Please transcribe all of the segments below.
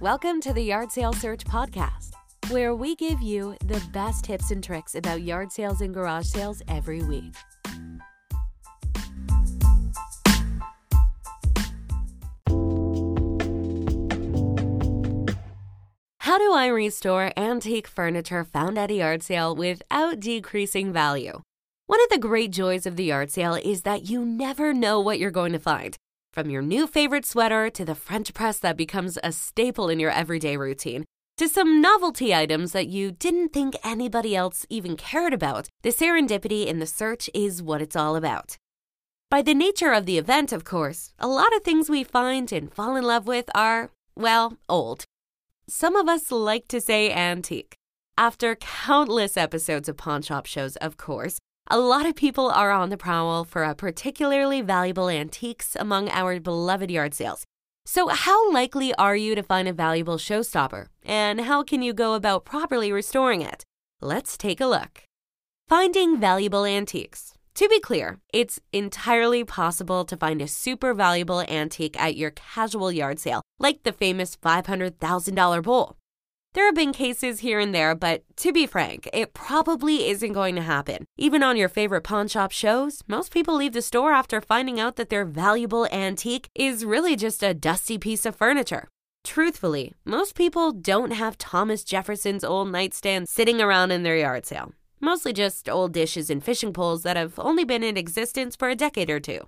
Welcome to the Yard Sale Search Podcast, where we give you the best tips and tricks about yard sales and garage sales every week. How do I restore antique furniture found at a yard sale without decreasing value? One of the great joys of the yard sale is that you never know what you're going to find. From your new favorite sweater to the French press that becomes a staple in your everyday routine, to some novelty items that you didn't think anybody else even cared about, the serendipity in the search is what it's all about. By the nature of the event, of course, a lot of things we find and fall in love with are, well, old. Some of us like to say antique. After countless episodes of pawn shop shows, of course, a lot of people are on the prowl for a particularly valuable antiques among our beloved yard sales. So, how likely are you to find a valuable showstopper? And how can you go about properly restoring it? Let's take a look. Finding valuable antiques. To be clear, it's entirely possible to find a super valuable antique at your casual yard sale, like the famous $500,000 bowl. There have been cases here and there, but to be frank, it probably isn't going to happen. Even on your favorite pawn shop shows, most people leave the store after finding out that their valuable antique is really just a dusty piece of furniture. Truthfully, most people don't have Thomas Jefferson's old nightstand sitting around in their yard sale mostly just old dishes and fishing poles that have only been in existence for a decade or two.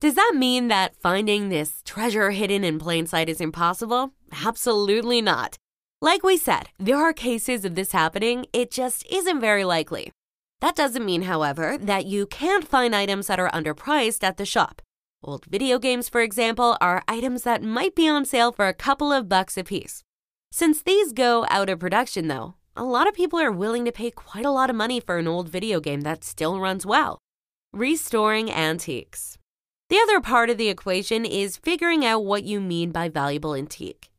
Does that mean that finding this treasure hidden in plain sight is impossible? Absolutely not. Like we said, there are cases of this happening, it just isn't very likely. That doesn't mean, however, that you can't find items that are underpriced at the shop. Old video games, for example, are items that might be on sale for a couple of bucks a piece. Since these go out of production, though, a lot of people are willing to pay quite a lot of money for an old video game that still runs well. Restoring antiques. The other part of the equation is figuring out what you mean by valuable antique.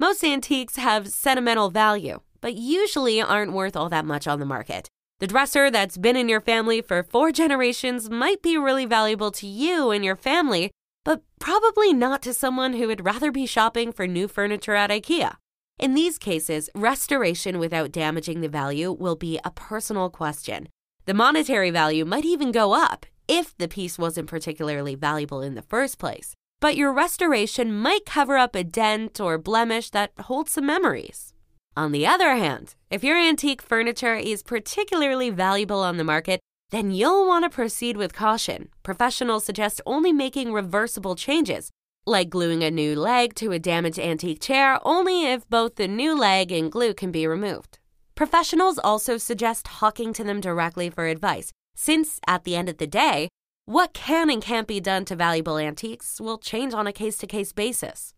Most antiques have sentimental value, but usually aren't worth all that much on the market. The dresser that's been in your family for four generations might be really valuable to you and your family, but probably not to someone who would rather be shopping for new furniture at IKEA. In these cases, restoration without damaging the value will be a personal question. The monetary value might even go up if the piece wasn't particularly valuable in the first place. But your restoration might cover up a dent or blemish that holds some memories. On the other hand, if your antique furniture is particularly valuable on the market, then you'll want to proceed with caution. Professionals suggest only making reversible changes like gluing a new leg to a damaged antique chair only if both the new leg and glue can be removed. Professionals also suggest talking to them directly for advice, since at the end of the day, what can and can't be done to valuable antiques will change on a case to case basis.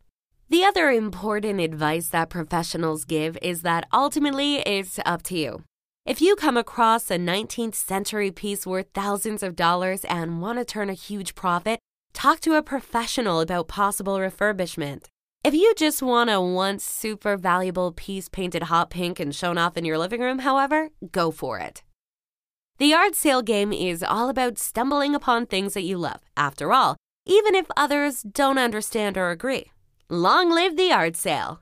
The other important advice that professionals give is that ultimately it's up to you. If you come across a 19th century piece worth thousands of dollars and want to turn a huge profit, Talk to a professional about possible refurbishment. If you just want a once super valuable piece painted hot pink and shown off in your living room, however, go for it. The yard sale game is all about stumbling upon things that you love, after all, even if others don't understand or agree. Long live the yard sale!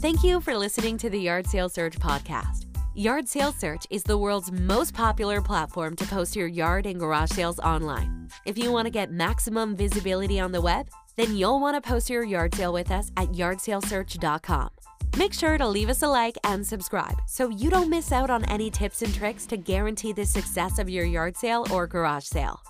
Thank you for listening to the Yard Sale Search podcast. Yard Sale Search is the world's most popular platform to post your yard and garage sales online. If you want to get maximum visibility on the web, then you'll want to post your yard sale with us at yardsalesearch.com. Make sure to leave us a like and subscribe so you don't miss out on any tips and tricks to guarantee the success of your yard sale or garage sale.